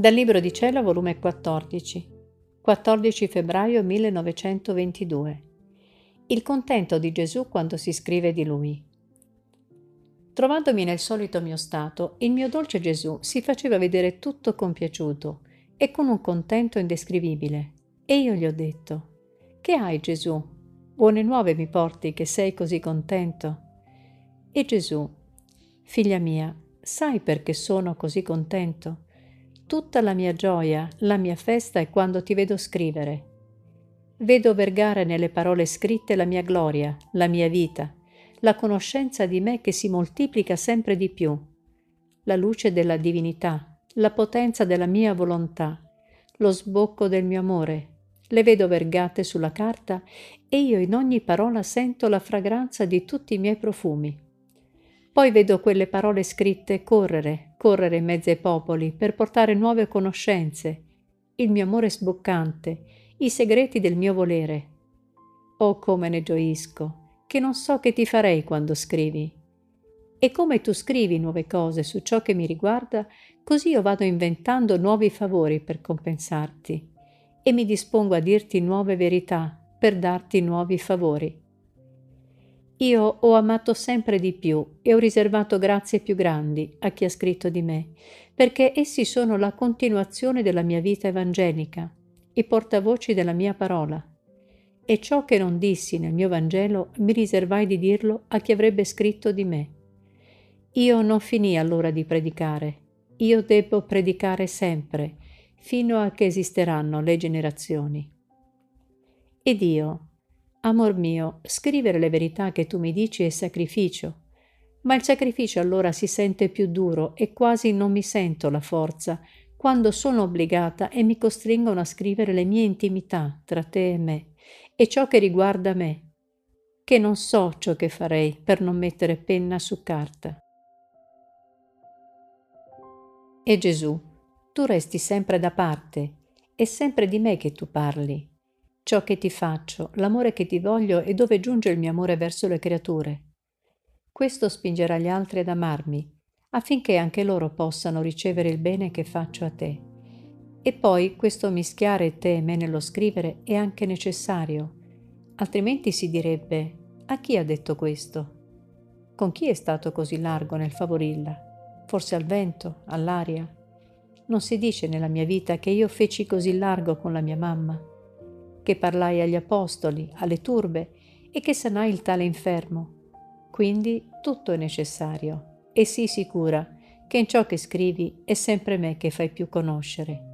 Dal Libro di Cielo, volume 14, 14 febbraio 1922. Il contento di Gesù quando si scrive di lui. Trovandomi nel solito mio stato, il mio dolce Gesù si faceva vedere tutto compiaciuto e con un contento indescrivibile. E io gli ho detto, Che hai Gesù? Buone nuove mi porti che sei così contento? E Gesù, Figlia mia, sai perché sono così contento? Tutta la mia gioia, la mia festa è quando ti vedo scrivere. Vedo vergare nelle parole scritte la mia gloria, la mia vita, la conoscenza di me che si moltiplica sempre di più, la luce della divinità, la potenza della mia volontà, lo sbocco del mio amore. Le vedo vergate sulla carta e io in ogni parola sento la fragranza di tutti i miei profumi. Poi vedo quelle parole scritte correre, correre in mezzo ai popoli per portare nuove conoscenze, il mio amore sboccante, i segreti del mio volere. Oh come ne gioisco, che non so che ti farei quando scrivi. E come tu scrivi nuove cose su ciò che mi riguarda, così io vado inventando nuovi favori per compensarti e mi dispongo a dirti nuove verità per darti nuovi favori. Io ho amato sempre di più e ho riservato grazie più grandi a chi ha scritto di me, perché essi sono la continuazione della mia vita evangelica, i portavoci della mia parola. E ciò che non dissi nel mio Vangelo mi riservai di dirlo a chi avrebbe scritto di me. Io non finì allora di predicare, io debbo predicare sempre, fino a che esisteranno le generazioni. Ed io, Amor mio, scrivere le verità che tu mi dici è sacrificio, ma il sacrificio allora si sente più duro e quasi non mi sento la forza quando sono obbligata e mi costringono a scrivere le mie intimità tra te e me e ciò che riguarda me, che non so ciò che farei per non mettere penna su carta. E Gesù, tu resti sempre da parte, è sempre di me che tu parli ciò che ti faccio, l'amore che ti voglio e dove giunge il mio amore verso le creature. Questo spingerà gli altri ad amarmi, affinché anche loro possano ricevere il bene che faccio a te. E poi questo mischiare te e me nello scrivere è anche necessario, altrimenti si direbbe a chi ha detto questo? Con chi è stato così largo nel favorilla? Forse al vento, all'aria? Non si dice nella mia vita che io feci così largo con la mia mamma che parlai agli apostoli, alle turbe e che sanai il tale infermo. Quindi tutto è necessario e sii sicura che in ciò che scrivi è sempre me che fai più conoscere.